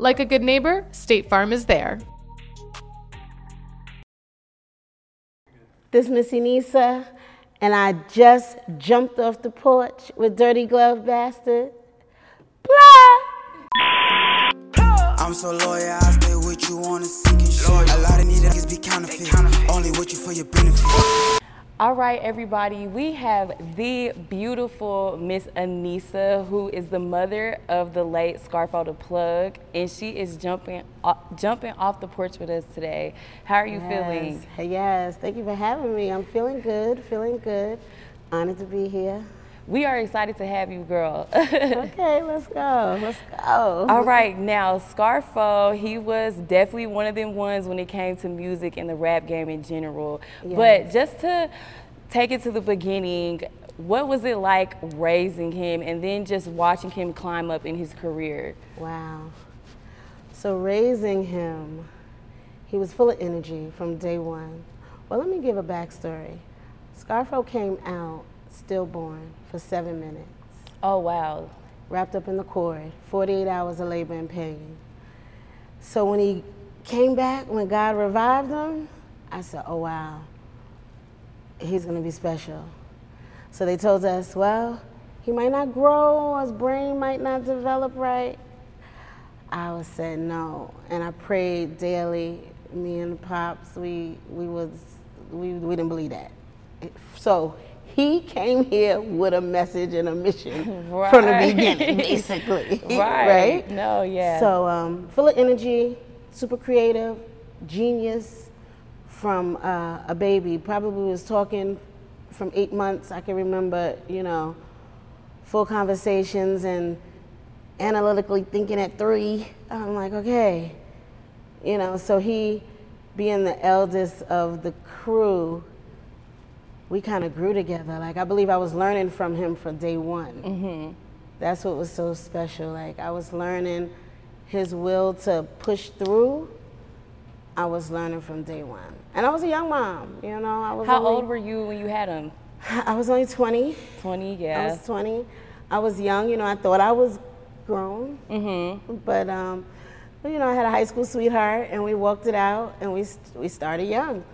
Like a good neighbor, State Farm is there. This is Missy Nisa, and I just jumped off the porch with Dirty Glove Bastard. Blah! I'm so loyal, I stay with you on the sinking shit. A lot of niggas be counterfeit, only with you for your benefit. All right, everybody, we have the beautiful Miss Anissa, who is the mother of the late Scarfo Da Plug, and she is jumping uh, jumping off the porch with us today. How are you feeling? Yes, Yes, thank you for having me. I'm feeling good, feeling good. Honored to be here. We are excited to have you, girl. Okay, let's go. Let's go. All right, now Scarfo, he was definitely one of them ones when it came to music and the rap game in general. But just to take it to the beginning, what was it like raising him and then just watching him climb up in his career? Wow. So raising him, he was full of energy from day one. Well, let me give a backstory. Scarfo came out stillborn for seven minutes, Oh wow. wrapped up in the cord, 48 hours of labor and pain. So when he came back, when God revived him, I said, oh wow, he's gonna be special. So they told us, well, he might not grow, his brain might not develop right. I was said no, and I prayed daily. Me and the pops, we we was we, we didn't believe that. So he came here with a message and a mission from the beginning, basically. Right. right? No, yeah. So um, full of energy, super creative, genius. From uh, a baby, probably was talking from eight months. I can remember, you know, full conversations and analytically thinking at three. I'm like, okay, you know. So he, being the eldest of the crew, we kind of grew together. Like I believe I was learning from him from day one. Mm-hmm. That's what was so special. Like I was learning his will to push through. I was learning from day one, and I was a young mom. You know, I was. How only- old were you when you had him? I was only 20. 20, yeah. I was 20. I was young, you know, I thought I was grown. Mm-hmm. But, um, you know, I had a high school sweetheart and we walked it out and we, we started young.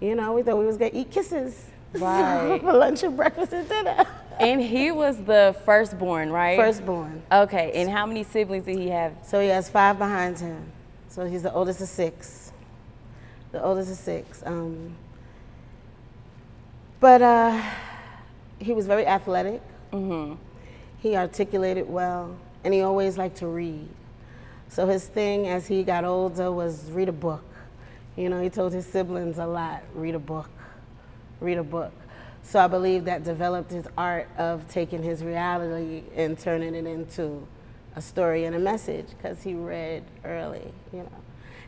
You know, we thought we was going to eat kisses. Right. For lunch and breakfast and dinner. And he was the firstborn, right? Firstborn. Okay, and how many siblings did he have? So he has five behind him. So he's the oldest of six. The oldest of six. Um, but uh, he was very athletic. Mm-hmm. He articulated well, and he always liked to read. So his thing as he got older was read a book. You know, he told his siblings a lot read a book, read a book. So I believe that developed his art of taking his reality and turning it into a story and a message because he read early, you know.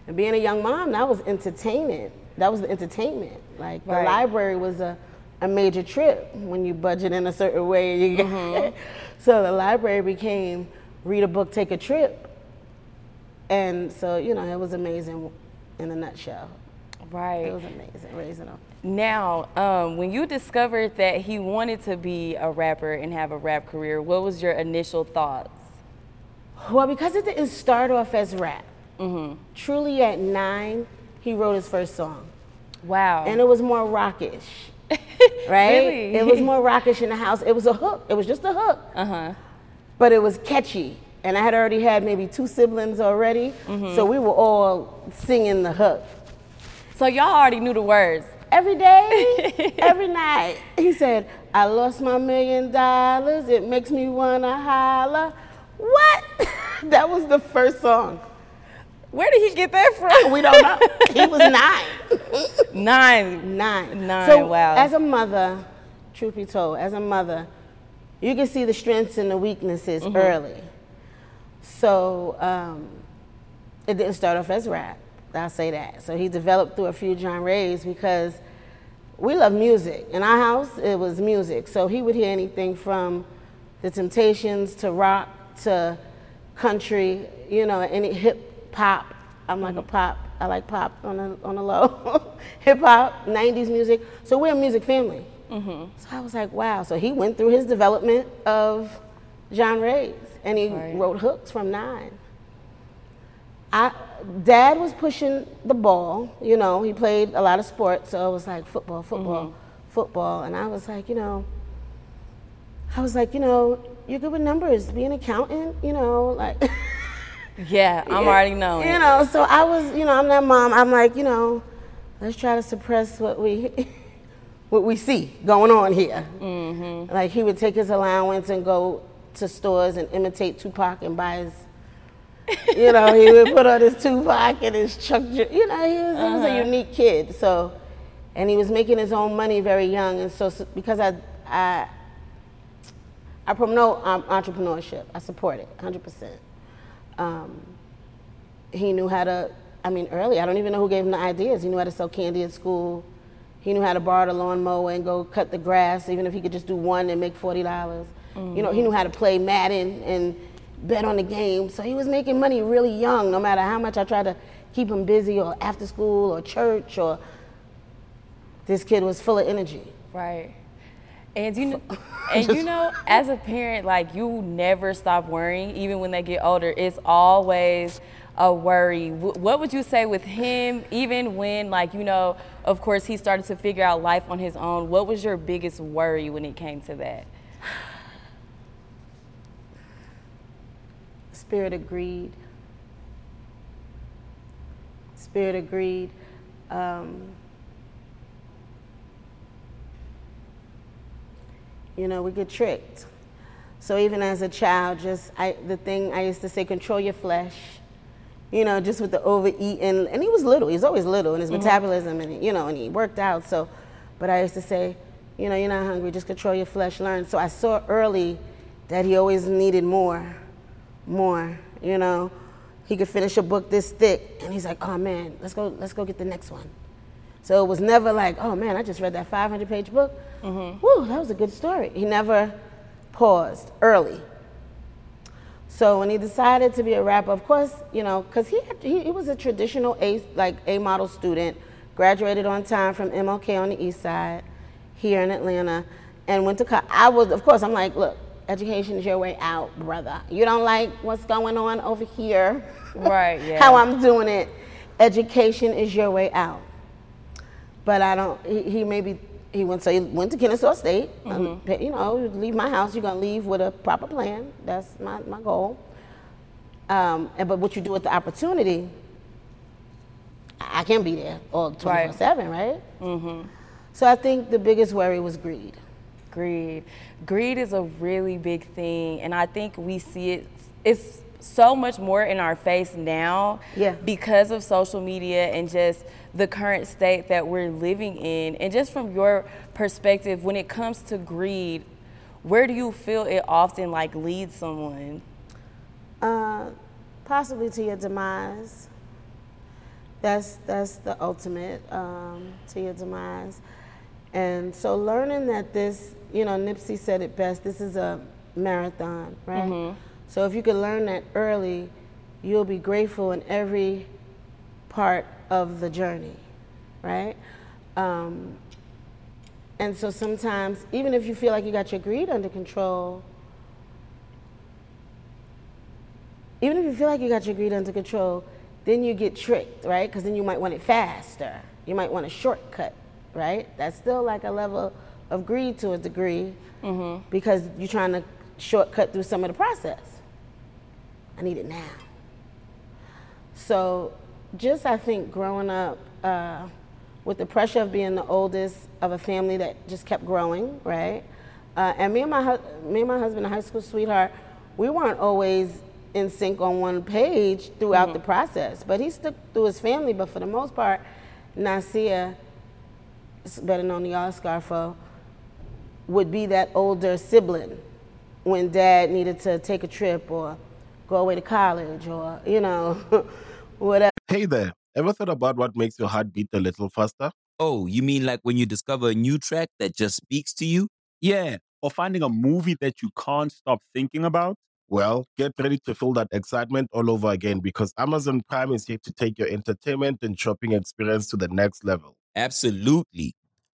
And being a young mom, that was entertainment. That was the entertainment. Like the library was a, a major trip when you budget in a certain way. You get, mm-hmm. so the library became read a book, take a trip. And so, you know, it was amazing in a nutshell. Right. It was amazing raising him. Now, um, when you discovered that he wanted to be a rapper and have a rap career, what was your initial thoughts? Well, because it didn't start off as rap, Mm-hmm. truly at nine, he wrote his first song. Wow. And it was more rockish, right? Really? It was more rockish in the house. It was a hook. It was just a hook. uh huh. but it was catchy. And I had already had maybe two siblings already, Mm-hmm. so we were all singing the hook. So y'all already knew the words. Every day, every night. He said, I lost my million dollars, it makes me wanna holler. What? that was the first song. Where did he get that from? We don't know. he was nine. Nine. Nine. Nine, So wow. as a mother, truth be told, as a mother, you can see the strengths and the weaknesses Mm-hmm. early. So um, it didn't start off as rap. I'll say that. So he developed through a few genres because we love music. In our house, it was music. So he would hear anything from the Temptations to rock to country, you know, any hip hop. I'm like a mm-hmm. pop. I like pop on the on the low. hip hop, 90s music. So we're a music family. Mm-hmm. So I was like, wow. So he went through his development of genres, and he Right. wrote hooks from nine. I, Dad was pushing the ball. You know, he played a lot of sports, so it was like football, football, football, and I was like, you know, I was like, you know, you're good with numbers. Be an accountant. You know, like. Yeah, I'm already knowing. You know, so I was, you know, I'm that mom. I'm like, you know, let's try to suppress what we, what we see going on here. Mm-hmm. Like he would take his allowance and go to stores and imitate Tupac and buy his. You know, he would put on his Tupac and his Chuck. You know, he was, he was Uh-huh. a unique kid. So, and he was making his own money very young. And so, so because I, I, I promote um, entrepreneurship. I support it 100%. Um, he knew how to, I mean, early, I don't even know who gave him the ideas. He knew how to sell candy at school. He knew how to borrow the lawnmower and go cut the grass, even if he could just do one and make 40. dollars You know, he knew how to play Madden and bet on the game. So he was making money really young, no matter how much I tried to keep him busy or after school or church or this kid was full of energy. Right. And you know, and you know, as a parent, like you never stop worrying, even when they get older. It's always a worry. What would you say with him, even when, like, you know, of course, he started to figure out life on his own? What was your biggest worry when it came to that? Spirit of greed. Spirit of greed. Um, you know, we get tricked. So even as a child, just I, the thing I used to say, control your flesh. You know, just with the overeating, and he was little. He was always little in his metabolism, and you know, and he worked out. So, but I used to say, you know, you're not hungry. Just control your flesh. Learn. So I saw early that he always needed more, more. You know, he could finish a book this thick, and he's like, oh man, let's go, let's go get the next one. So it was never like, oh man, I just read that 500 page book. Mm-hmm. Woo, that was a good story. He never paused early. So when he decided to be a rapper, of course, you know, because he, had- he he was a traditional A like A model student, graduated on time from MLK on the East Side, here in Atlanta, and went to college. I was, of course, I'm like, look, education is your way out, brother. You don't like what's going on over here, Right, yeah. how I'm doing it. Education is your way out. But I don't. He, he maybe he went so he went to Kennesaw State. um, you know, you leave my house. You're gonna leave with a proper plan. That's my my goal. Um, and but what you do with the opportunity, I can't be there all 24 seven, right? Mm-hmm. So I think the biggest worry was greed. Greed. Greed is a really big thing, and I think we see it. It's so much more in our face now Yeah. because of social media and just the current state that we're living in. And just from your perspective, when it comes to greed, where do you feel it often like leads someone? Uh, possibly to your demise. That's that's the ultimate um, to your demise. And so learning that this, you know, Nipsey said it best. This is a marathon, right? So if you can learn that early, you'll be grateful in every part of the journey, right? Um, and so sometimes, even if you feel like you got your greed under control, even if you feel like you got your greed under control, then you get tricked, right? Because then you might want it faster. You might want a shortcut, right? That's still like a level of greed to a degree because you're trying to shortcut through some of the process. I need it now. So, just I think growing up uh, with the pressure of being the oldest of a family that just kept growing, right? Uh, and me and my hu- me and my husband, a high school sweetheart, we weren't always in sync on one page throughout the process. But he stuck through his family. But for the most part, Nasir, s- better known to y'all as Scarfo, would be that older sibling when dad needed to take a trip or go away to college or, you know, whatever. Hey there, ever thought about what makes your heart beat a little faster? Oh, you mean like when you discover a new track that just speaks to you? Yeah, or finding a movie that you can't stop thinking about. Well, get ready to feel that excitement all over again because Amazon Prime is here to take your entertainment and shopping experience to the next level. Absolutely.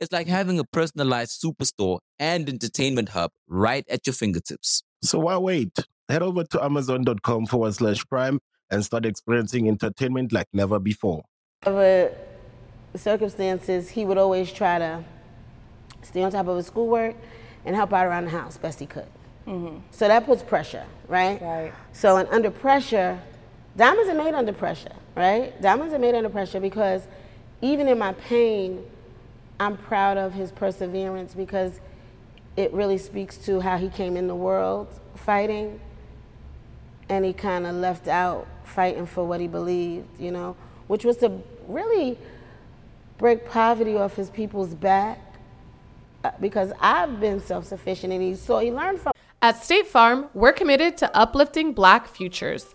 It's like having a personalized superstore and entertainment hub right at your fingertips. So why wait? Head over to amazon.com forward slash prime and start experiencing entertainment like never before. whatever circumstances, he would always try to stay on top of his schoolwork and help out around the house best he could. Mm-hmm. So that puts pressure, right? Right. So and under pressure, diamonds are made under pressure, right? Diamonds are made under pressure because even in my pain, I'm proud of his perseverance because it really speaks to how he came in the world fighting and he kind of left out fighting for what he believed, you know, which was to really break poverty off his people's back uh, because I've been self-sufficient and he saw he learned from At State Farm, we're committed to uplifting Black futures.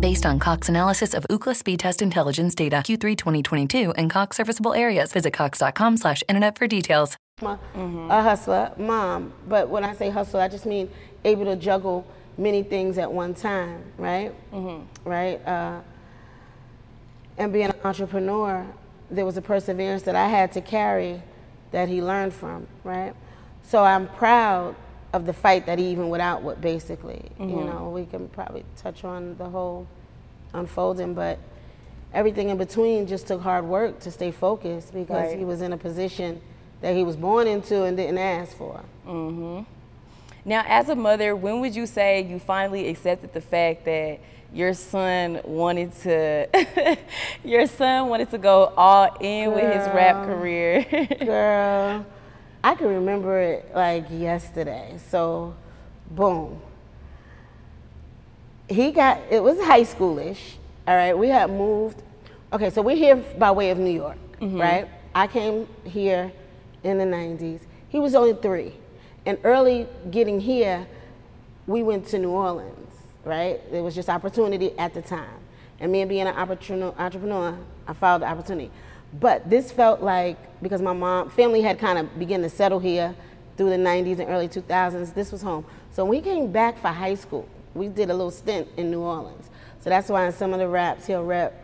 Based on Cox analysis of Ookla speed test intelligence data Q3 2022 and Cox serviceable areas, visit cox.com/internet for details. a, a hustler, mom. But when I say hustle, I just mean able to juggle many things at one time, right? Right? Uh, and being an entrepreneur, there was a perseverance that I had to carry that he learned from, right? So I'm proud of the fight that he even went out with, basically. You mm-hmm. know, we can probably touch on the whole unfolding, but everything in between just took hard work to stay focused because Right. he was in a position that he was born into and didn't ask for. Mm-hmm. Now, as a mother, when would you say you finally accepted the fact that your son wanted to, your son wanted to go all in with his rap career? Girl, I can remember it like yesterday. So, boom. He got, it was high schoolish, all right? We had moved, okay, so we're here by way of New York, mm-hmm. right? I came here in the 90s. He was only three. And early getting here, we went to New Orleans, right? It was just opportunity at the time. And me being an entrepreneur, entrepreneur I followed the opportunity. But this felt like, because my mom, family had kind of begun to settle here through the 90s and early 2000s, this was home. So when we came back for high school, we did a little stint in New Orleans. So that's why in some of the raps, he'll rap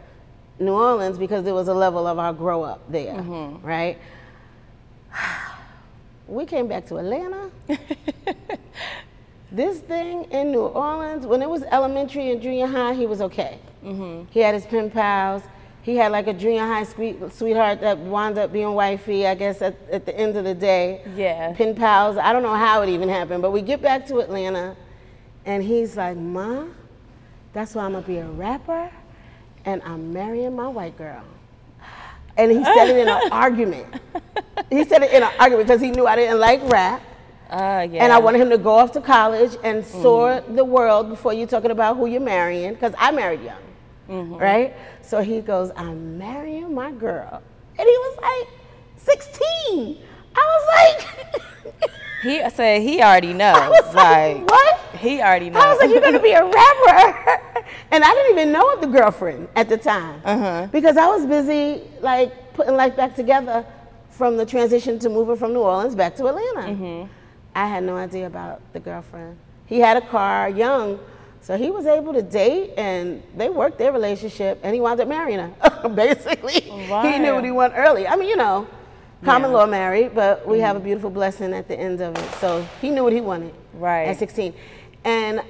New Orleans because there was a level of our grow up there, mm-hmm. right? We came back to Atlanta. this thing in New Orleans, when it was elementary and junior high, he was okay. Mm-hmm. He had his pen pals. He had like a junior high sweet, sweetheart that wound up being wifey, I guess, at, at the end of the day. Yeah. Pen pals. I don't know how it even happened, but we get back to Atlanta, and he's like, Ma, that's why I'm gonna be a rapper, and I'm marrying my white girl. And he said it in an argument. He said it in an argument because he knew I didn't like rap. Uh, yeah. And I wanted him to go off to college and soar the world before you're talking about who you're marrying, because I married young, right? So he goes, I'm marrying my girl. And he was like, 16. I was like, He said he already knows. I was like, what? He already knows. I was like, you're gonna be a rapper. and I didn't even know of the girlfriend at the time. Uh-huh. Because I was busy like putting life back together from the transition to moving from New Orleans back to Atlanta. Mm-hmm. I had no idea about the girlfriend. He had a car, young, so he was able to date and they worked their relationship and he wound up marrying her. Basically. He knew what he wanted early. I mean, you know, common Yeah. law married, but we have a mm-hmm. beautiful blessing at the end of it. So he knew what he wanted Right. at 16. And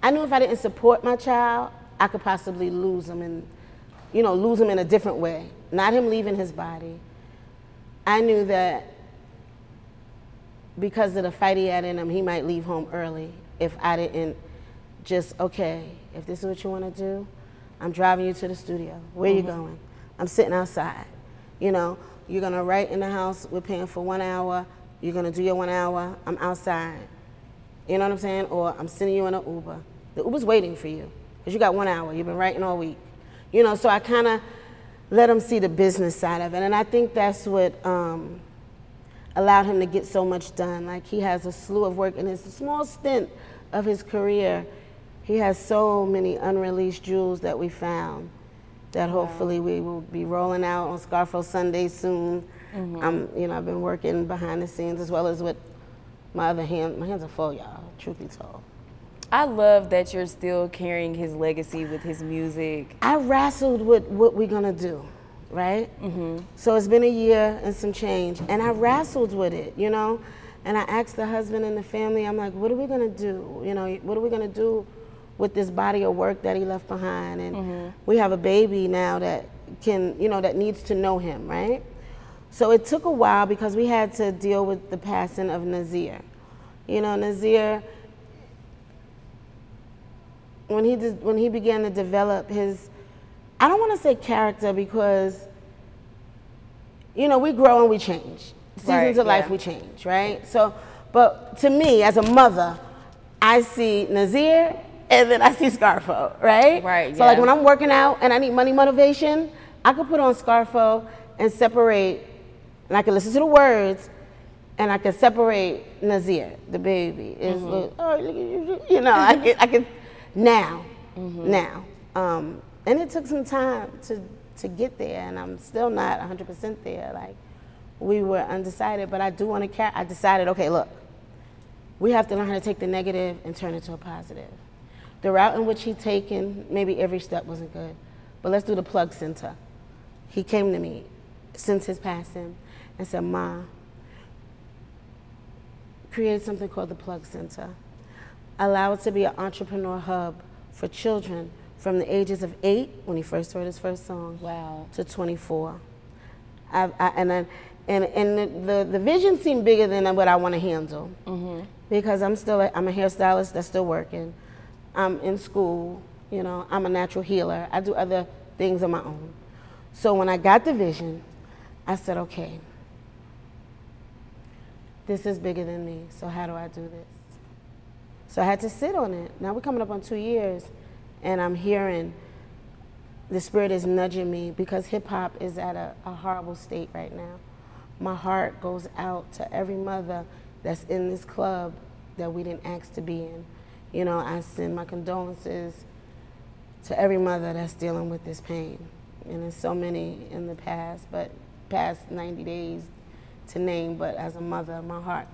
I knew if I didn't support my child, I could possibly lose him and, you know, lose him in a different way. Not him leaving his body. I knew that because of the fight he had in him, he might leave home early if I didn't just, okay, if this is what you want to do, I'm driving you to the studio. Where you going? I'm sitting outside. You know, you're going to write in the house, we're paying for one hour, you're going to do your one hour, I'm outside. You know what I'm saying? Or I'm sending you in an Uber. The Uber's waiting for you because you got one hour. You've been writing all week. You know, so I kind of let him see the business side of it. And I think that's what um, allowed him to get so much done. Like he has a slew of work in his small stint of his career. He has so many unreleased jewels that we found that hopefully we will be rolling out on Scarfo Sunday soon. Mm-hmm. I'm, you know, I've been working behind the scenes as well as with my other hand. My hands are full, y'all. Truth be told. I love that you're still carrying his legacy with his music. I wrestled with what we're gonna do, right? Mm-hmm. So it's been a year and some change, and I wrestled with it, you know. And I asked the husband and the family, I'm like, what are we gonna do? You know, what are we gonna do with this body of work that he left behind? And we have a baby now that can, you know, that needs to know him, right? So it took a while because we had to deal with the passing of Nazir. You know, Nazir when he did, when he began to develop his I don't want to say character because you know we grow and we change. Seasons Right, of life we change, right? So, but to me as a mother, I see Nazir and then I see Scarfo, right? Right, So like when I'm working out and I need money motivation, I could put on Scarfo and separate, and I can listen to the words, and I can separate Nazir, the baby. Is Mm-hmm. look, oh, you, you know, I can, I can now, Mm-hmm. now, um, and it took some time to to get there, and I'm still not 100% there. Like we were undecided, but I do want to. Ca- I decided, okay, look, we have to learn how to take the negative and turn it to a positive. The route in which he taken, maybe every step wasn't good, but let's do the plug center. He came to me since his passing and said, Ma, create something called the plug center. Allow it to be an entrepreneur hub for children from the ages of eight, when he first heard his first song, Wow. to 24. I, I, and then, and, and the, the, vision seemed bigger than what I want to handle mm-hmm. because I'm still a, I'm a hairstylist that's still working. I'm in school, you know. I'm a natural healer. I do other things on my own. So when I got the vision, I said, okay, this is bigger than me. So how do I do this? So I had to sit on it. Now we're coming up on two years, and I'm hearing the spirit is nudging me because hip hop is at a, a horrible state right now. My heart goes out to every mother that's in this club that we didn't ask to be in. You know, I send my condolences to every mother that's dealing with this pain. And there's so many in the past, but past 90 days to name, but as a mother, my heart,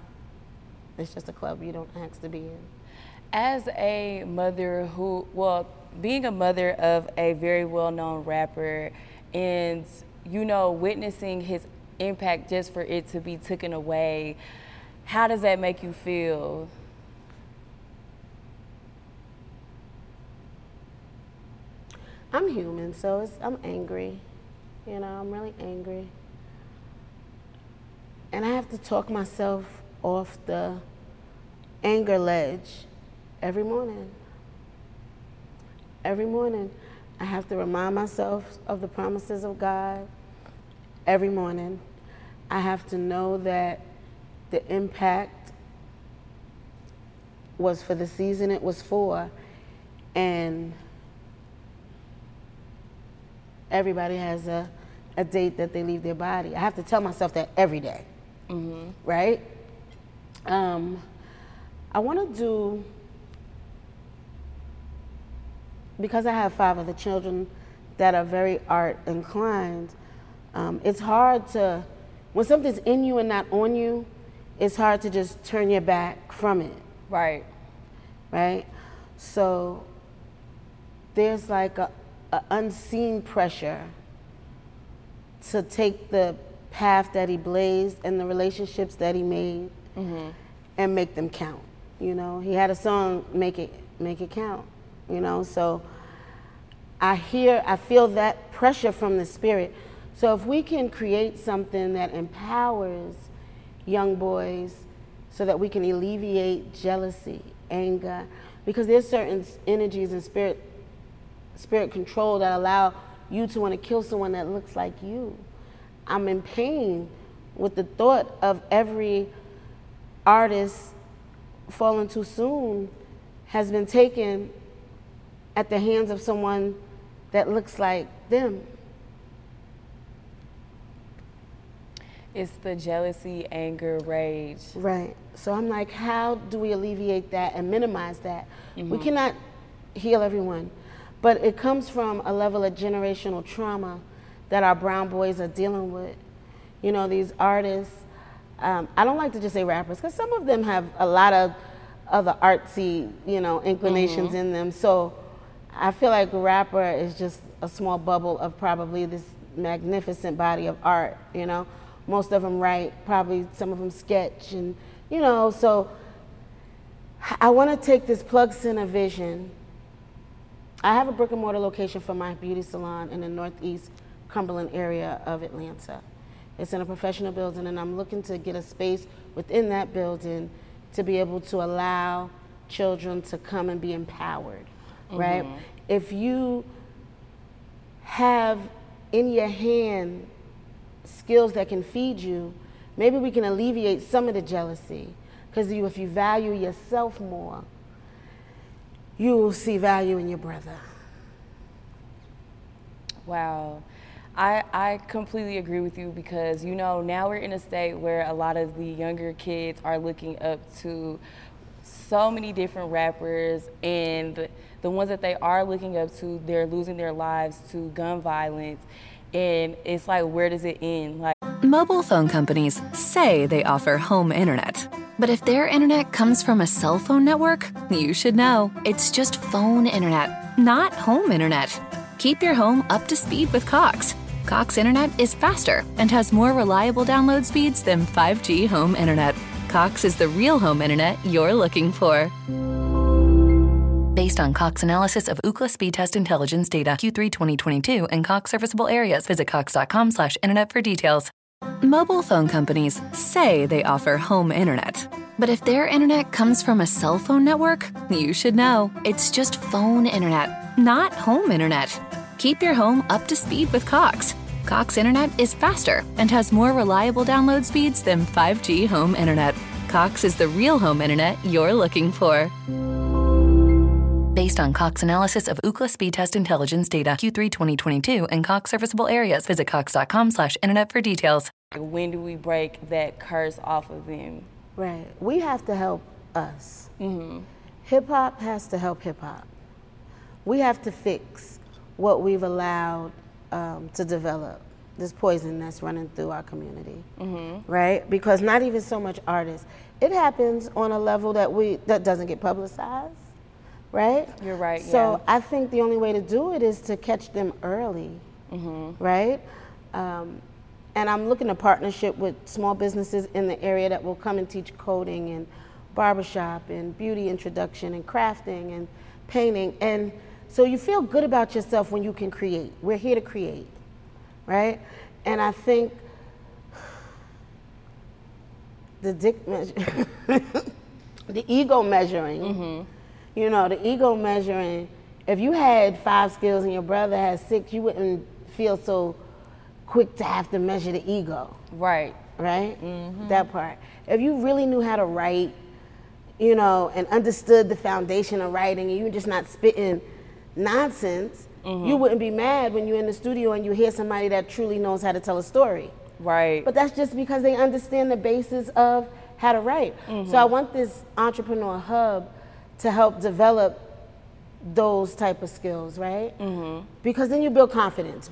it's just a club you don't ask to be in. As a mother who, well, being a mother of a very well known rapper and, you know, witnessing his impact just for it to be taken away, how does that make you feel? I'm human, so I'm angry. You know, I'm really angry. And I have to talk myself off the anger ledge every morning. Every morning. I have to remind myself of the promises of God every morning. I have to know that the impact was for the season it was for, and everybody has a, a date that they leave their body. I have to tell myself that every day, right? Um, I want to do because I have five other children that are very art inclined. Um, it's hard to when something's in you and not on you. It's hard to just turn your back from it Right. right? So there's like a, a unseen pressure to take the path that he blazed and the relationships that he made and make them count. You know, he had a song, "Make It Make It Count." You know, so I hear, I feel that pressure from the spirit. So if we can create something that empowers young boys so that we can alleviate jealousy, anger, because there's certain energies and spirit spirit control that allow you to want to kill someone that looks like you. I'm in pain with the thought of every artist falling too soon has been taken at the hands of someone that looks like them. It's the jealousy, anger, rage. Right. So I'm like, how do we alleviate that and minimize that? We cannot heal everyone, but it comes from a level of generational trauma that our brown boys are dealing with. You know, these artists, um, I don't like to just say rappers, because some of them have a lot of other artsy, you know, inclinations in them. So I feel like rapper is just a small bubble of probably this magnificent body of art, you know. Most of them write, probably some of them sketch, and, you know, so I want to take this plug center vision. I have a brick and mortar location for my beauty salon in the northeast Cumberland area of Atlanta. It's in a professional building, and I'm looking to get a space within that building to be able to allow children to come and be empowered, right? Mm-hmm. If you have in your hand skills that can feed you, maybe we can alleviate some of the jealousy. Because you, if you value yourself more, you will see value in your brother. Wow. I, I completely agree with you because, you know, now we're in a state where a lot of the younger kids are looking up to so many different rappers, and the ones that they are looking up to, they're losing their lives to gun violence. And it's like, where does it end? Like, Mobile phone companies say they offer home internet. But if their internet comes from a cell phone network, you should know. It's just phone internet, not home internet. Keep your home up to speed with Cox. Cox internet is faster and has more reliable download speeds than 5G home internet. Cox is the real home internet you're looking for. Based on Cox analysis of Ookla speed test intelligence data Q3 2022 and Cox serviceable areas, visit cox.com/internet for details. Mobile phone companies say they offer home internet. But if their internet comes from a cell phone network, you should know. It's just phone internet, not home internet. Keep your home up to speed with Cox. Cox internet is faster and has more reliable download speeds than 5G home internet. Cox is the real home internet you're looking for. Based on Cox analysis of Ookla speed test intelligence data Q3 2022 and Cox serviceable areas, visit Cox.com/slash/internet for details. when do we break that curse off of them? Right. We have to help us. Mm-hmm. Hip hop has to help hip hop. We have to fix what we've allowed um, to develop, this poison that's running through our community. Right? Because not even so much artists. It happens on a level that we that doesn't get publicized. Right? You're right, So yeah. I think the only way to do it is to catch them early. Right? Um, and I'm looking to partnership with small businesses in the area that will come and teach coding and barbershop and beauty introduction and crafting and painting. And so you feel good about yourself when you can create. We're here to create, right? And I think the dick measure, the ego measuring, mm-hmm. you know, the ego measuring if you had five skills and your brother has six, you wouldn't feel so quick to have to measure the ego, Right. right? Mm-hmm. That part. If you really knew how to write, you know, and understood the foundation of writing, and you're just not spitting nonsense, you mm-hmm. wouldn't be mad when you're in the studio and you hear somebody that truly knows how to tell a story. Right. But that's just because they understand the basis of how to write. Mm-hmm. So I want this entrepreneur hub to help develop those type of skills, right? Mm-hmm. Because then you build confidence.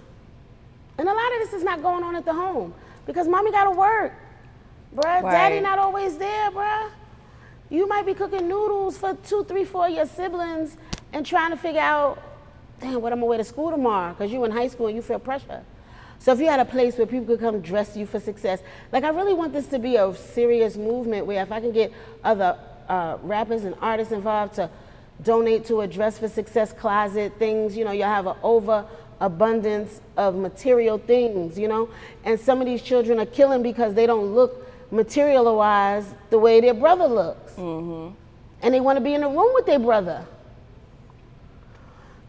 And a lot of this is not going on at the home because mommy got to work, bruh. Daddy not always there, bruh. You might be cooking noodles for two, three, four of your siblings and trying to figure out, damn, what I'm gonna wear to school tomorrow because you're in high school and you feel pressure. So if you had a place where people could come dress you for success, like I really want this to be a serious movement where if I can get other uh, rappers and artists involved to donate to a dress for success closet, things, you know, you'll have an overabundance of material things, you know, and some of these children are killing because they don't look material-wise the way their brother looks, and they want to be in the room with their brother.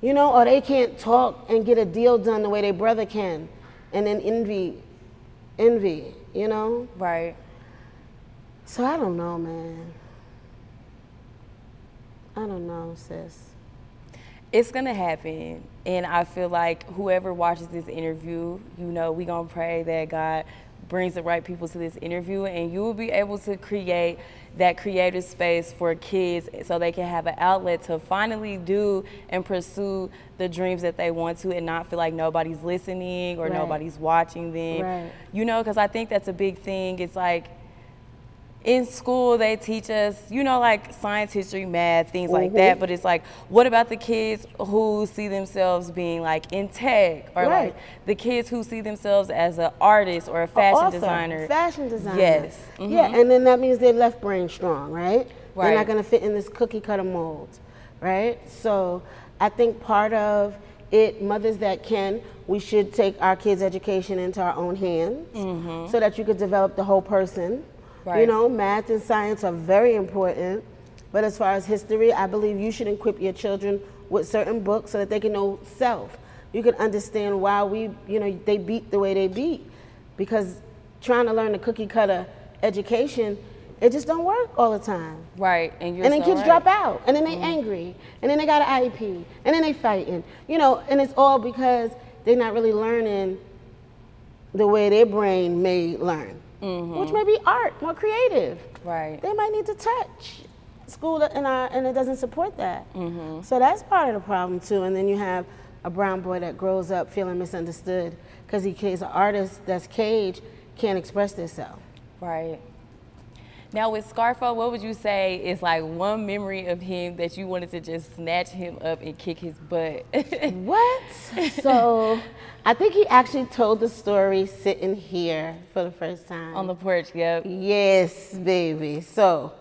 You know, or they can't talk and get a deal done the way their brother can. And then envy, envy, you know? Right. So I don't know, man. I don't know, sis. It's gonna happen, and I feel like whoever watches this interview, you know, we gonna pray that God brings the right people to this interview, and you will be able to create that creative space for kids, so they can have an outlet to finally do and pursue the dreams that they want to, and not feel like nobody's listening or Right. nobody's watching them. Right. You know, because I think that's a big thing. It's like in school they teach us, you know, like science, history, math, things like Mhm. that. But it's like, what about the kids who see themselves being like in tech, or Right. like the kids who see themselves as an artist or a fashion author, designer? Fashion designer. Yes. Yeah, Mhm. and then that means their left brain strong, right? Right. They're not gonna fit in this cookie cutter mold, right? So I think part of it, mothers that can, we should take our kids' education into our own hands so that you could develop the whole person. You know, math and science are very important. But as far as history, I believe you should equip your children with certain books so that they can know self. You can understand why we, you know, they beat the way they beat. Because trying to learn the cookie cutter education, it just don't work all the time. Right. And you're and then so kids right. drop out, and then they mm-hmm. angry, and then they got an IEP, and then they fighting. You know, and it's all because they're not really learning the way their brain may learn, Mm-hmm. which may be art, more creative. Right. They might need to touch school, and, our, and it doesn't support that. Mm-hmm. So that's part of the problem too. And then you have a brown boy that grows up feeling misunderstood because he is an artist that's caged, can't express themselves. Right. Now with Scarfo, what would you say is like one memory of him that you wanted to just snatch him up and kick his butt? What? so I think he actually told the story sitting here for the first time. On the porch, yep. Yes, baby. So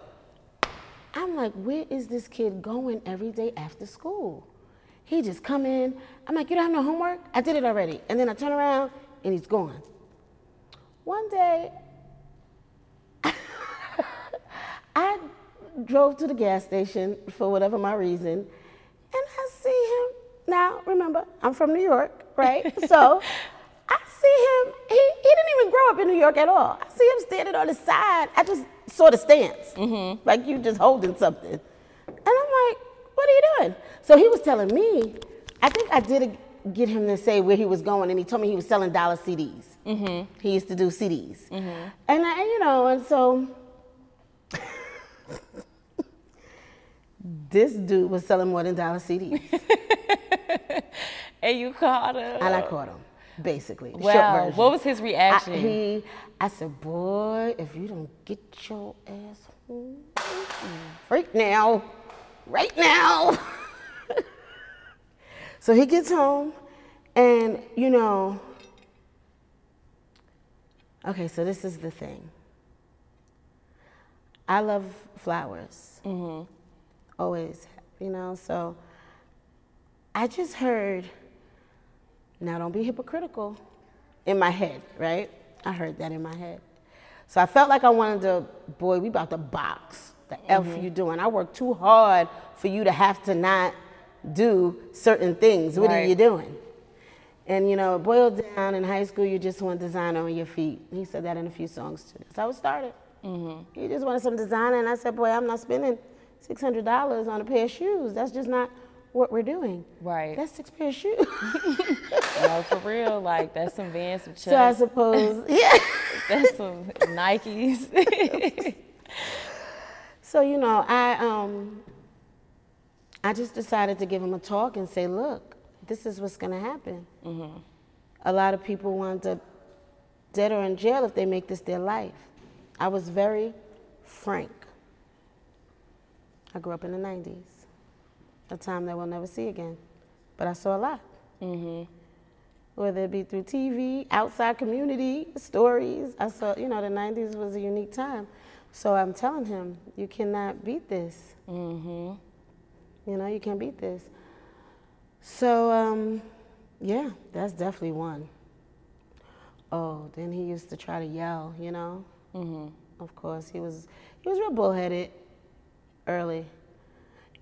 I'm like, where is this kid going every day after school? He just come in. I'm like, you don't have no homework? I did it already. And then I turn around and he's gone. One day, I drove to the gas station for whatever my reason, and I see him. Now, remember, I'm from New York, right? so I see him. He, he didn't even grow up in New York at all. I see him standing on the side. I just saw the stance, mm-hmm. like you just holding something. And I'm like, what are you doing? So he was telling me, I think I did get him to say where he was going, and he told me he was selling dollar CDs. Mm-hmm. He used to do CDs. Mm-hmm. And, I, you know, and so this dude was selling more than dollar CDs. and you caught him. and I caught him, basically. Wow. What was his reaction? I, he, I said, boy, if you don't get your ass home right now, right now. so he gets home, and you know, okay, so this is the thing. I love flowers. Mm-hmm. Always, you know, so I just heard, now don't be hypocritical, in my head, right? I heard that in my head. So I felt like I wanted to, boy, we about to box. The F you doing. I worked too hard for you to have to not do certain things. What are you doing? And you know, it boiled down in high school, you just want designer on your feet. He said that in a few songs too. That's how it started. Mm-hmm. He just wanted some designer, and I said, boy, I'm not spending six hundred dollars on a pair of shoes. That's just not what we're doing. Right. That's six pair of shoes. no, for real. Like that's some Vans, some Chucks. so I suppose, yeah. that's some Nikes. So you know, I um, I just decided to give him a talk and say, look, this is what's gonna happen. A lot of people wind up dead or in jail if they make this their life. I was very frank. I grew up in the '90s, a time that we'll never see again, but I saw a lot. Whether it be through TV, outside community, stories. I saw, you know, the 90s was a unique time. So I'm telling him, you cannot beat this. mm-hmm. You know, you can't beat this. So, um, yeah, that's definitely one. Oh, then he used to try to yell, you know? Mm-hmm. Of course, he was, he was real bullheaded early.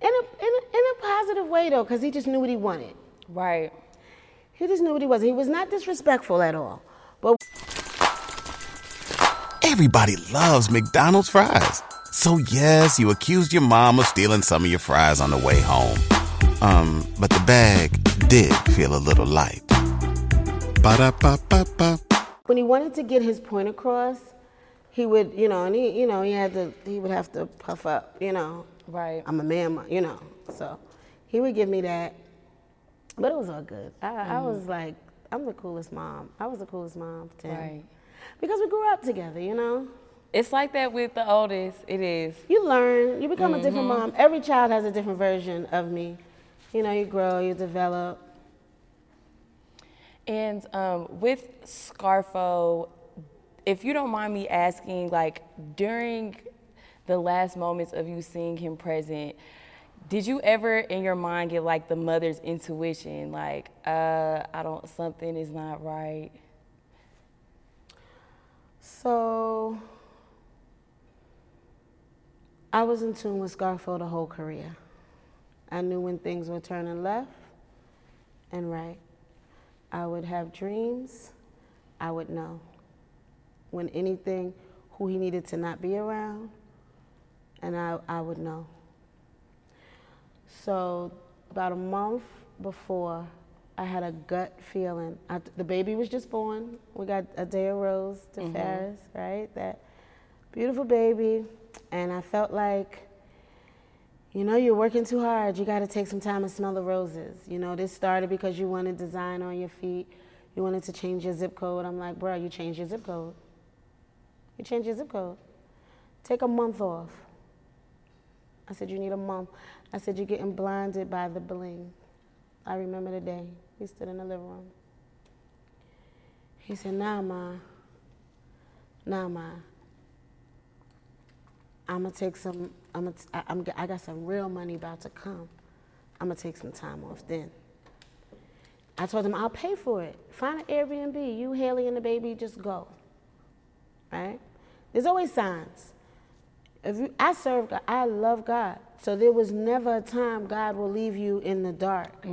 In a, in a, in a positive way, though, because he just knew what he wanted. Right. He just knew what he was. He was not disrespectful at all. But Everybody loves McDonald's fries. So yes, you accused your mom of stealing some of your fries on the way home. Um, but the bag did feel a little light. Ba-da-ba-ba-ba. when he wanted to get his point across, he would, you know, and he, you know, he had to, he would have to puff up, you know. Right. I'm a man, you know. So he would give me that, but it was all good. I, I was like, I'm the coolest mom. I was the coolest mom to him. Right. Because we grew up together, you know. It's like that with the oldest. It is. You learn, you become a different Mhm. mom. Every child has a different version of me. You know, you grow, you develop. And um, with Scarfo, if you don't mind me asking, like during the last moments of you seeing him present, did you ever in your mind get like the mother's intuition, like, uh, I don't, something is not right? So I was in tune with Scarfo the whole career. I knew when things were turning left and right. I would have dreams, I would know. When anything, who he needed to not be around, and I, I would know. So about a month before, I had a gut feeling. I, the baby was just born. We got a day of rose to Mhm. Ferris, right? That beautiful baby. And I felt like, you know, you're working too hard. You got to take some time and smell the roses. You know, this started because you wanted design on your feet. You wanted to change your zip code. I'm like, bro, you changed your zip code. You changed your zip code. Take a month off. I said, you need a month. I said, you're getting blinded by the bling. I remember the day. He stood in the living room. He said, nah, ma. Nah, ma. I'm gonna take some, I'm gonna, I, I'm, I got some real money about to come. I'm gonna take some time off then. I told him, I'll pay for it. Find an Airbnb. You, Haley, and the baby, just go. Right? There's always signs. If you, I serve God, I love God. So there was never a time God will leave you in the dark.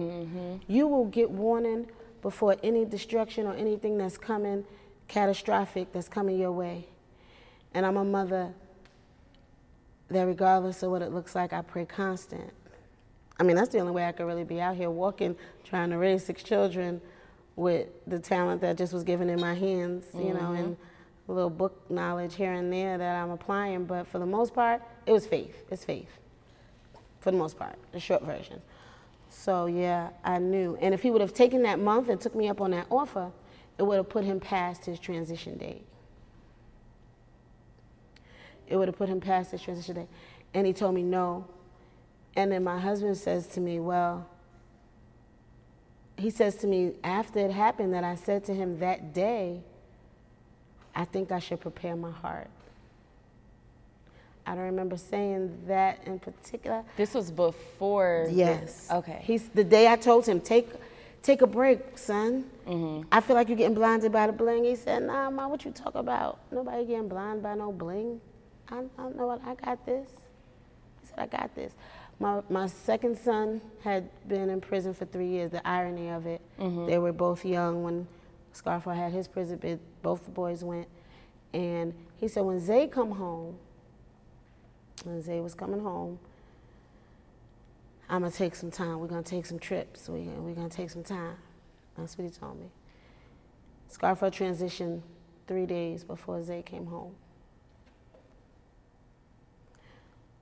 You will get warning before any destruction or anything that's coming catastrophic that's coming your way. And I'm a mother that regardless of what it looks like, I pray constant. I mean, that's the only way I could really be out here walking, trying to raise six children with the talent that just was given in my hands, you know, Mhm. and little book knowledge here and there that I'm applying. But for the most part, it was faith. It's faith. For the most part, the short version. So yeah, I knew. And if he would have taken that month and took me up on that offer, it would have put him past his transition date. It would have put him past his transition date. And he told me no. And then my husband says to me, Well, he says to me after it happened that I said to him that day, I think I should prepare my heart. I don't remember saying that in particular. This was before. the- Yes. okay. He's the day I told him, take take a break, son. Mm-hmm. I feel like you're getting blinded by the bling. He said, Nah, ma, what you talk about? Nobody getting blind by no bling. I, I don't know what I got this. He said, I got this. My, my second son had been in prison for three years. The irony of it, they were both young when Scarfo had his prison bid. Both the boys went, and he said when Zay come home, when Zay was coming home, I'm gonna take some time. We're gonna take some trips. We, we're gonna take some time. That's what he told me. Scarfo transitioned three days before Zay came home.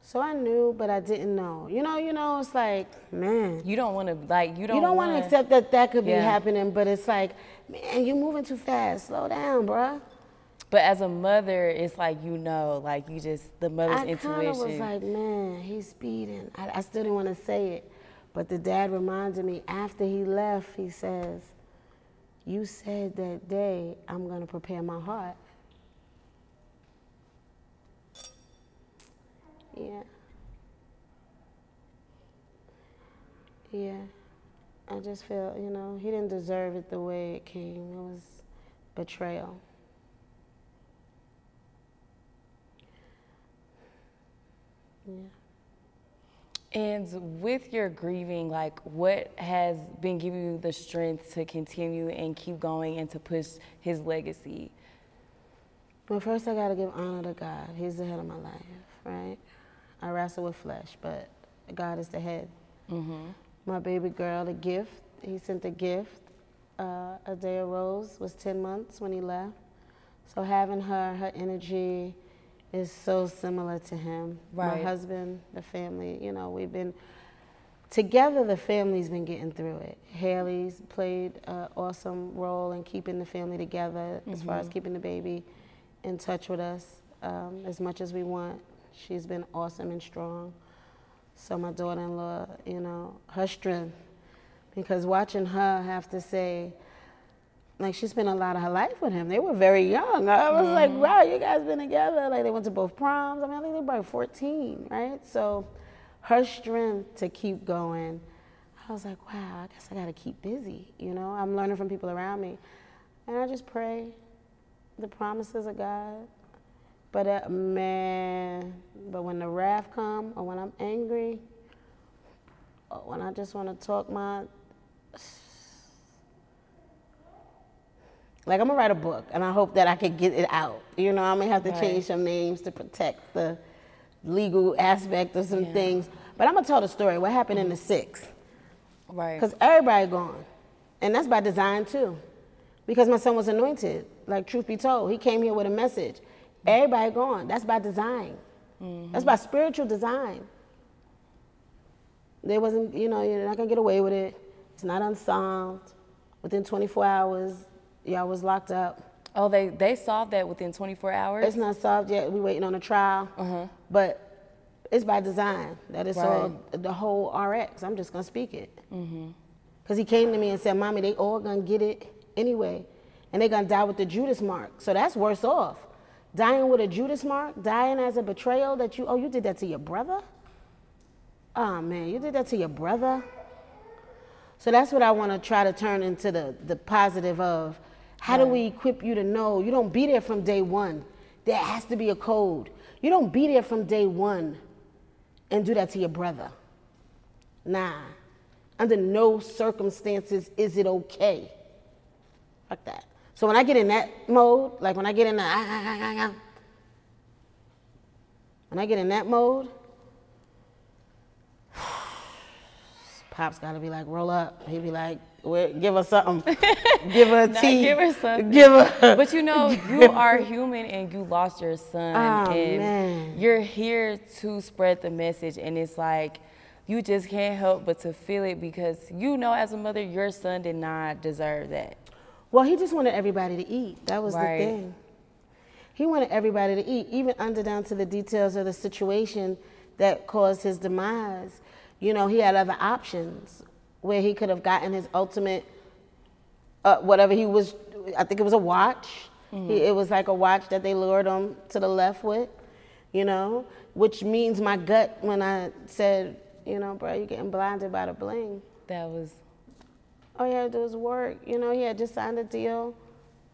So I knew, but I didn't know. You know, you know, it's like, man. You don't want to like you don't. You don't want to accept that that could be happening, but it's like, man, you're moving too fast. Slow down, bruh. But as a mother, it's like you know, like you just the mother's I intuition. of was like, man, he's speeding. I, I still didn't want to say it, but the dad reminded me after he left. He says, "You said that day I'm gonna prepare my heart." Yeah. Yeah. I just feel, you know, he didn't deserve it the way it came. It was betrayal. Yeah. And with your grieving, like what has been giving you the strength to continue and keep going and to push his legacy? Well, first I got to give honor to God. He's the head of my life, right? I wrestle with flesh, but God is the head. My baby girl, a gift. He sent a gift. Uh, a day rose was 10 months when he left. So having her, her energy is so similar to him. My husband, the family, you know, we've been together. The family's been getting through it. Haley's played an awesome role in keeping the family together, as far as keeping the baby in touch with us um, as much as we want. She's been awesome and strong. So my daughter-in-law, you know, her strength, because watching her have to say, like she spent a lot of her life with him. They were very young. I was like, mm-hmm. wow, you guys been together. Like they went to both proms. I mean, I think they were about 14, right? So her strength to keep going, I was like, wow, I guess I got to keep busy. You know, I'm learning from people around me. And I just pray the promises of God. But uh, man, but when the wrath come or when I'm angry, or when I just want to talk my like I'm gonna write a book and I hope that I could get it out. You know, I may have to Right. change some names to protect the legal aspect of some things. But I'm gonna tell the story. What happened in the six? Right. Because everybody gone. And that's by design too. Because my son was anointed. Like truth be told, he came here with a message. Everybody gone. That's by design. That's by spiritual design. They wasn't, you know, you're not gonna get away with it. It's not unsolved. Within 24 hours, y'all was locked up. Oh, they they solved that within 24 hours. It's not solved yet. We waiting on a trial. Uh-huh. But it's by design. That is all the whole RX. I'm just gonna speak it. Mm-hmm. Because he came to me and said, "Mommy, they all gonna get it anyway, and they gonna die with the Judas mark. So that's worse off. Dying with a Judas mark, dying as a betrayal that you oh you did that to your brother. Oh man, you did that to your brother. So that's what I want to try to turn into the, the positive of how do we equip you to know you don't be there from day one. There has to be a code. You don't be there from day one and do that to your brother. Nah. Under no circumstances is it okay. Fuck that. So when I get in that mode, like when I get in the ah, ah, ah, when I get in that mode, Pop's got to be like, roll up. He'd be like, give her something. give her a tea. give her something. Give her. But you know, you are human and you lost your son. Oh, and man. you're here to spread the message. And it's like, you just can't help but to feel it because you know, as a mother, your son did not deserve that. Well, he just wanted everybody to eat. That was Right. the thing. He wanted everybody to eat, even under down to the details of the situation that caused his demise. You know, he had other options where he could have gotten his ultimate, uh, whatever he was. I think it was a watch. He, it was like a watch that they lured him to the left with, you know, which means my gut when I said, you know, bro, you're getting blinded by the bling. That was, All he had to do was work. You know, he had just signed a deal.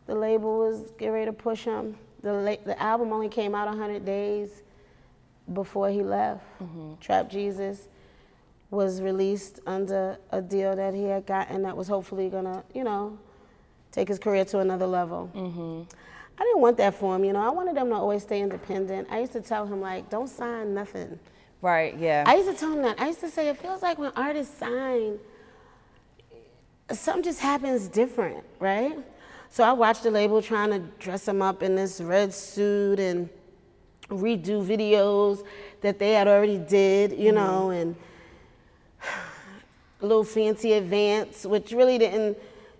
The label was getting ready to push him. The, la- the album only came out 100 days before he left. Trap Jesus. was released under a deal that he had gotten that was hopefully gonna, you know, take his career to another level. Mm-hmm. I didn't want that for him, you know. I wanted him to always stay independent. I used to tell him like, don't sign nothing. Right, yeah. I used to tell him that. I used to say it feels like when artists sign, something just happens different, right? So I watched the label trying to dress him up in this red suit and redo videos that they had already did, you know, and a little fancy advance, which really didn't,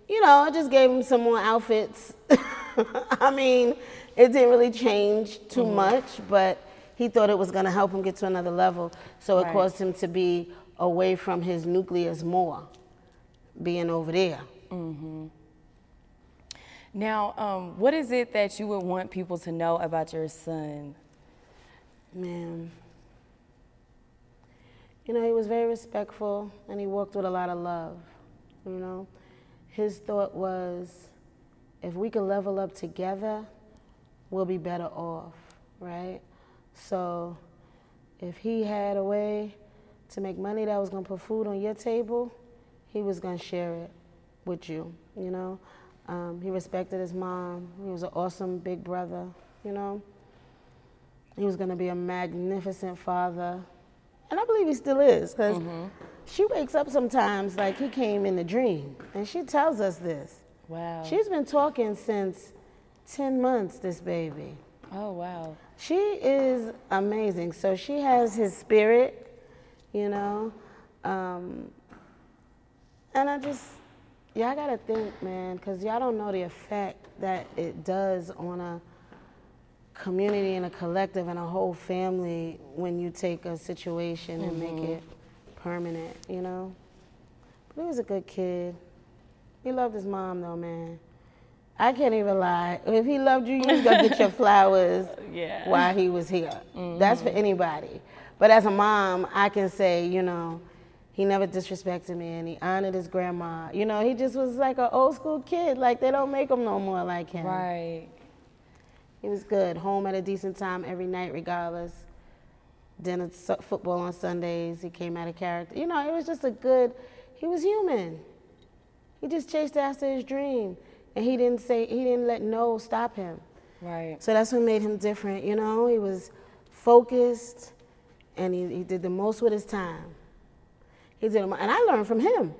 you know, I just gave him some more outfits. I mean, it didn't really change too Mhm. much, but he thought it was going to help him get to another level. So it Right. caused him to be away from his nucleus more, being over there. Mm-hmm. Now, um, what is it that you would want people to know about your son? Man. You know, he was very respectful and he worked with a lot of love. You know, his thought was if we could level up together, we'll be better off, right? So if he had a way to make money that was gonna put food on your table, he was gonna share it with you, you know? Um, he respected his mom. He was an awesome big brother, you know? He was going to be a magnificent father. And I believe he still is because she wakes up sometimes like he came in a dream. And she tells us this. Wow. She's been talking since 10 months, this baby. Oh, wow. She is amazing. So she has his spirit, you know. Um, and I just, y'all gotta think, man, because y'all don't know the effect that it does on a community and a collective and a whole family when you take a situation and make Mhm. it permanent, you know. But he was a good kid. He loved his mom, though, man. I can't even lie. If he loved you, you was gonna get your flowers Yeah. while he was here. That's for anybody. But as a mom, I can say, you know, he never disrespected me and he honored his grandma. You know, he just was like an old school kid. Like they don't make him no more like him. Right. He was good. Home at a decent time every night, regardless. Dinner, football on Sundays. He came out of character. You know, it was just a good. He was human. He just chased after his dream, and he didn't say he didn't let no stop him. Right. So that's what made him different. You know, he was focused, and he, he did the most with his time. He did, the and I learned from him,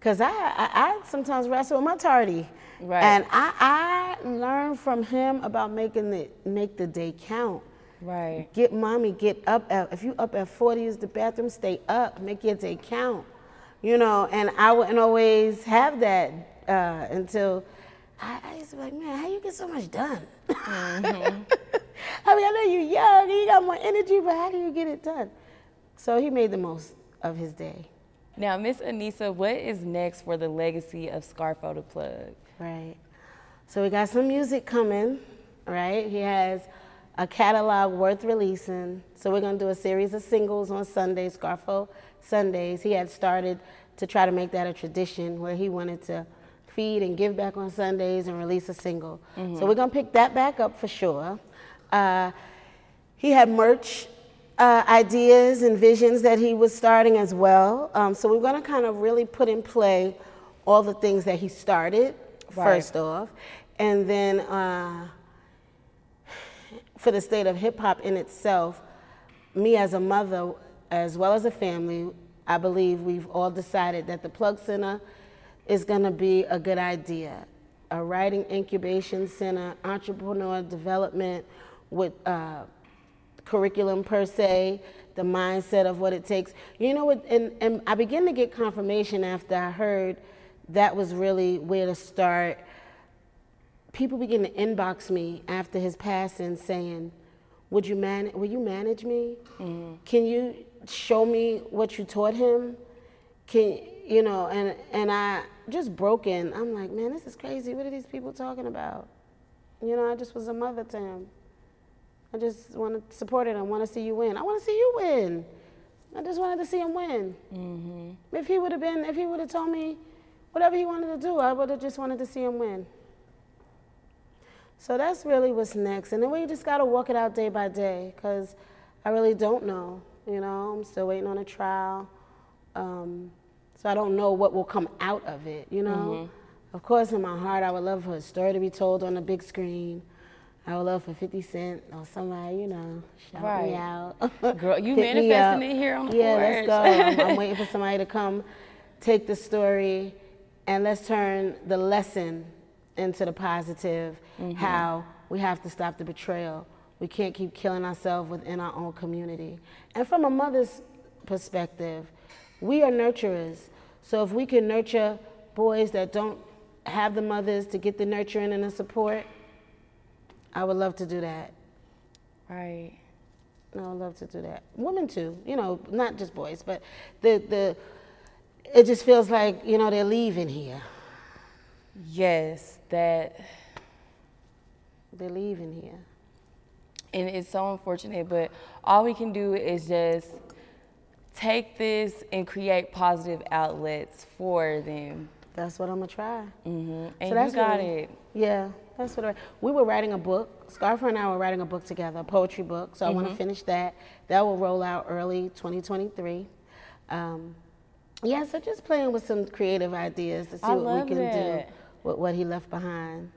cause I, I I sometimes wrestle with my tardy. Right. And I, I learned from him about making the make the day count. Right. Get mommy, get up at if you up at 40 use the bathroom, stay up, make your day count. You know, and I wouldn't always have that uh, until I, I used to be like, man, how you get so much done? I mean, I know you're young you got more energy, but how do you get it done? So he made the most of his day. Now, Miss Inisa, what is next for the legacy of Scarfo Da Plug? Right. So we got some music coming, right? He has a catalog worth releasing. So we're gonna do a series of singles on Sundays, Scarfo Sundays. He had started to try to make that a tradition where he wanted to feed and give back on Sundays and release a single. Mhm. So we're gonna pick that back up for sure. Uh, he had merch uh, ideas and visions that he was starting as well. Um, so we're going to kind of really put in play all the things that he started Right. first off, and then uh, for the state of hip hop in itself, me as a mother, as well as a family, I believe we've all decided that the Plug Center is going to be a good idea. A writing incubation center, entrepreneur development with uh, curriculum per se, the mindset of what it takes. You know what? And, and I began to get confirmation after I heard that was really where to start. People begin to inbox me after his passing saying, would you man will you manage me? Mm-hmm. Can you show me what you taught him? Can you know, and and I just broken. I'm like, man, this is crazy. What are these people talking about? You know, I just was a mother to him. I just want to support it. I want to see you win. I want to see you win. I just wanted to see him win. Mm-hmm. If he would have been, if he would have told me whatever he wanted to do, I would have just wanted to see him win. So that's really what's next. And then we just got to walk it out day by day because I really don't know. You know, I'm still waiting on a trial. Um, so I don't know what will come out of it, you know? Of course, in my heart, I would love for a story to be told on the big screen. I would love for 50 Cent or somebody, you know, shout Right. me out. Girl, you manifesting it here on the floor. Yeah, let's go. I'm, I'm waiting for somebody to come take the story and let's turn the lesson into the positive. Mhm. How we have to stop the betrayal. We can't keep killing ourselves within our own community. And from a mother's perspective, we are nurturers. So if we can nurture boys that don't have the mothers to get the nurturing and the support, I would love to do that. Right. I would love to do that. Women too, you know, not just boys, but the the it just feels like, you know, they're leaving here. Yes, that They're leaving here. and it's so unfortunate, but all we can do is just take this and create positive outlets for them. That's what I'm gonna try. hmm And So you that's got really- it. Yeah, that's what I, we were writing a book. Scarfo and I were writing a book together, a poetry book. So I want to finish that. That will roll out early 2023. Um, yeah, so just playing with some creative ideas to see I what we can that. do with what he left behind.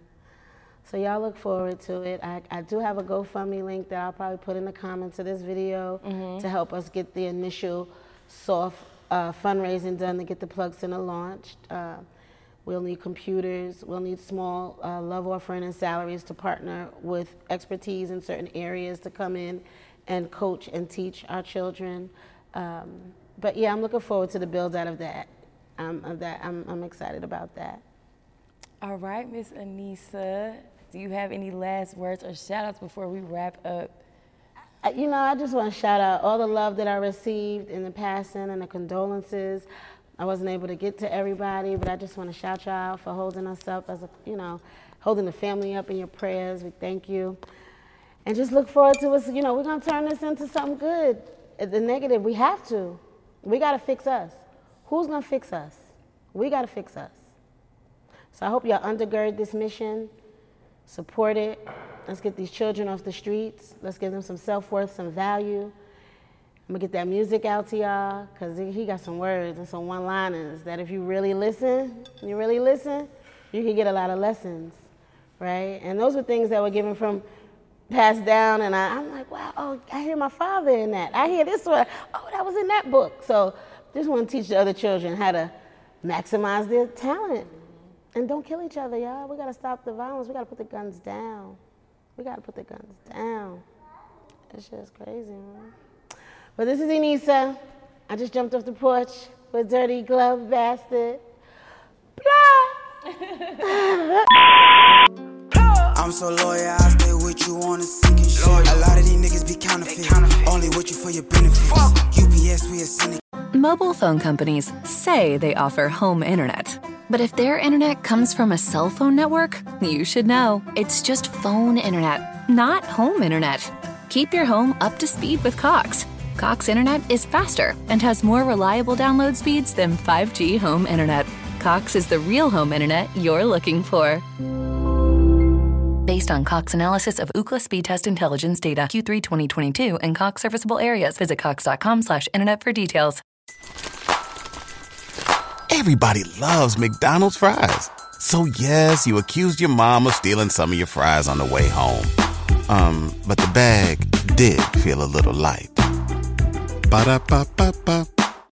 So y'all look forward to it. I, I do have a GoFundMe link that I'll probably put in the comments of this video Mhm. to help us get the initial soft uh, fundraising done to get the plug center launched. Uh, we'll need computers. We'll need small uh, love offering and salaries to partner with expertise in certain areas to come in and coach and teach our children. Um, but yeah, I'm looking forward to the build out of that. Um, of that I'm, I'm excited about that. All right, Miss Inisa, do you have any last words or shout outs before we wrap up? You know, I just want to shout out all the love that I received in the passing and the condolences. I wasn't able to get to everybody, but I just want to shout y'all for holding us up as a, you know, holding the family up in your prayers. We thank you. And just look forward to us, you know, we're going to turn this into something good. Uh, The negative, we have to. We got to fix us. Who's going to fix us? We got to fix us. So I hope y'all undergird this mission, support it. Let's get these children off the streets. Let's give them some self worth, some value. I'm gonna get that music out to y'all, cause he got some words and some one liners that if you really listen, you really listen, you can get a lot of lessons, right? And those were things that were given from passed down, and I, I'm like, wow, oh, I hear my father in that. I hear this one. Oh, that was in that book. So just want to teach the other children how to maximize their talent. And don't kill each other, y'all. We gotta stop the violence. We gotta put the guns down. We gotta put the guns down. That shit's crazy, man. But this is Inisa. I just jumped off the porch with dirty glove bastard. Blah! I'm so loyal, I stay with you on the sinking shit. A lot of these niggas be counterfeit. Only with you for your benefits. UPS, we a cynic. Mobile phone companies say they offer home internet. But if their internet comes from a cell phone network, you should know. It's just phone internet, not home internet. Keep your home up to speed with Cox. Cox internet is faster and has more reliable download speeds than 5G home internet. Cox is the real home internet you're looking for. Based on Cox analysis of Ookla speed test intelligence data Q3 2022 and Cox serviceable areas, visit cox.com/internet for details. Everybody loves McDonald's fries. So yes, you accused your mom of stealing some of your fries on the way home. Um, but the bag did feel a little light. Ba-da-ba-ba-ba.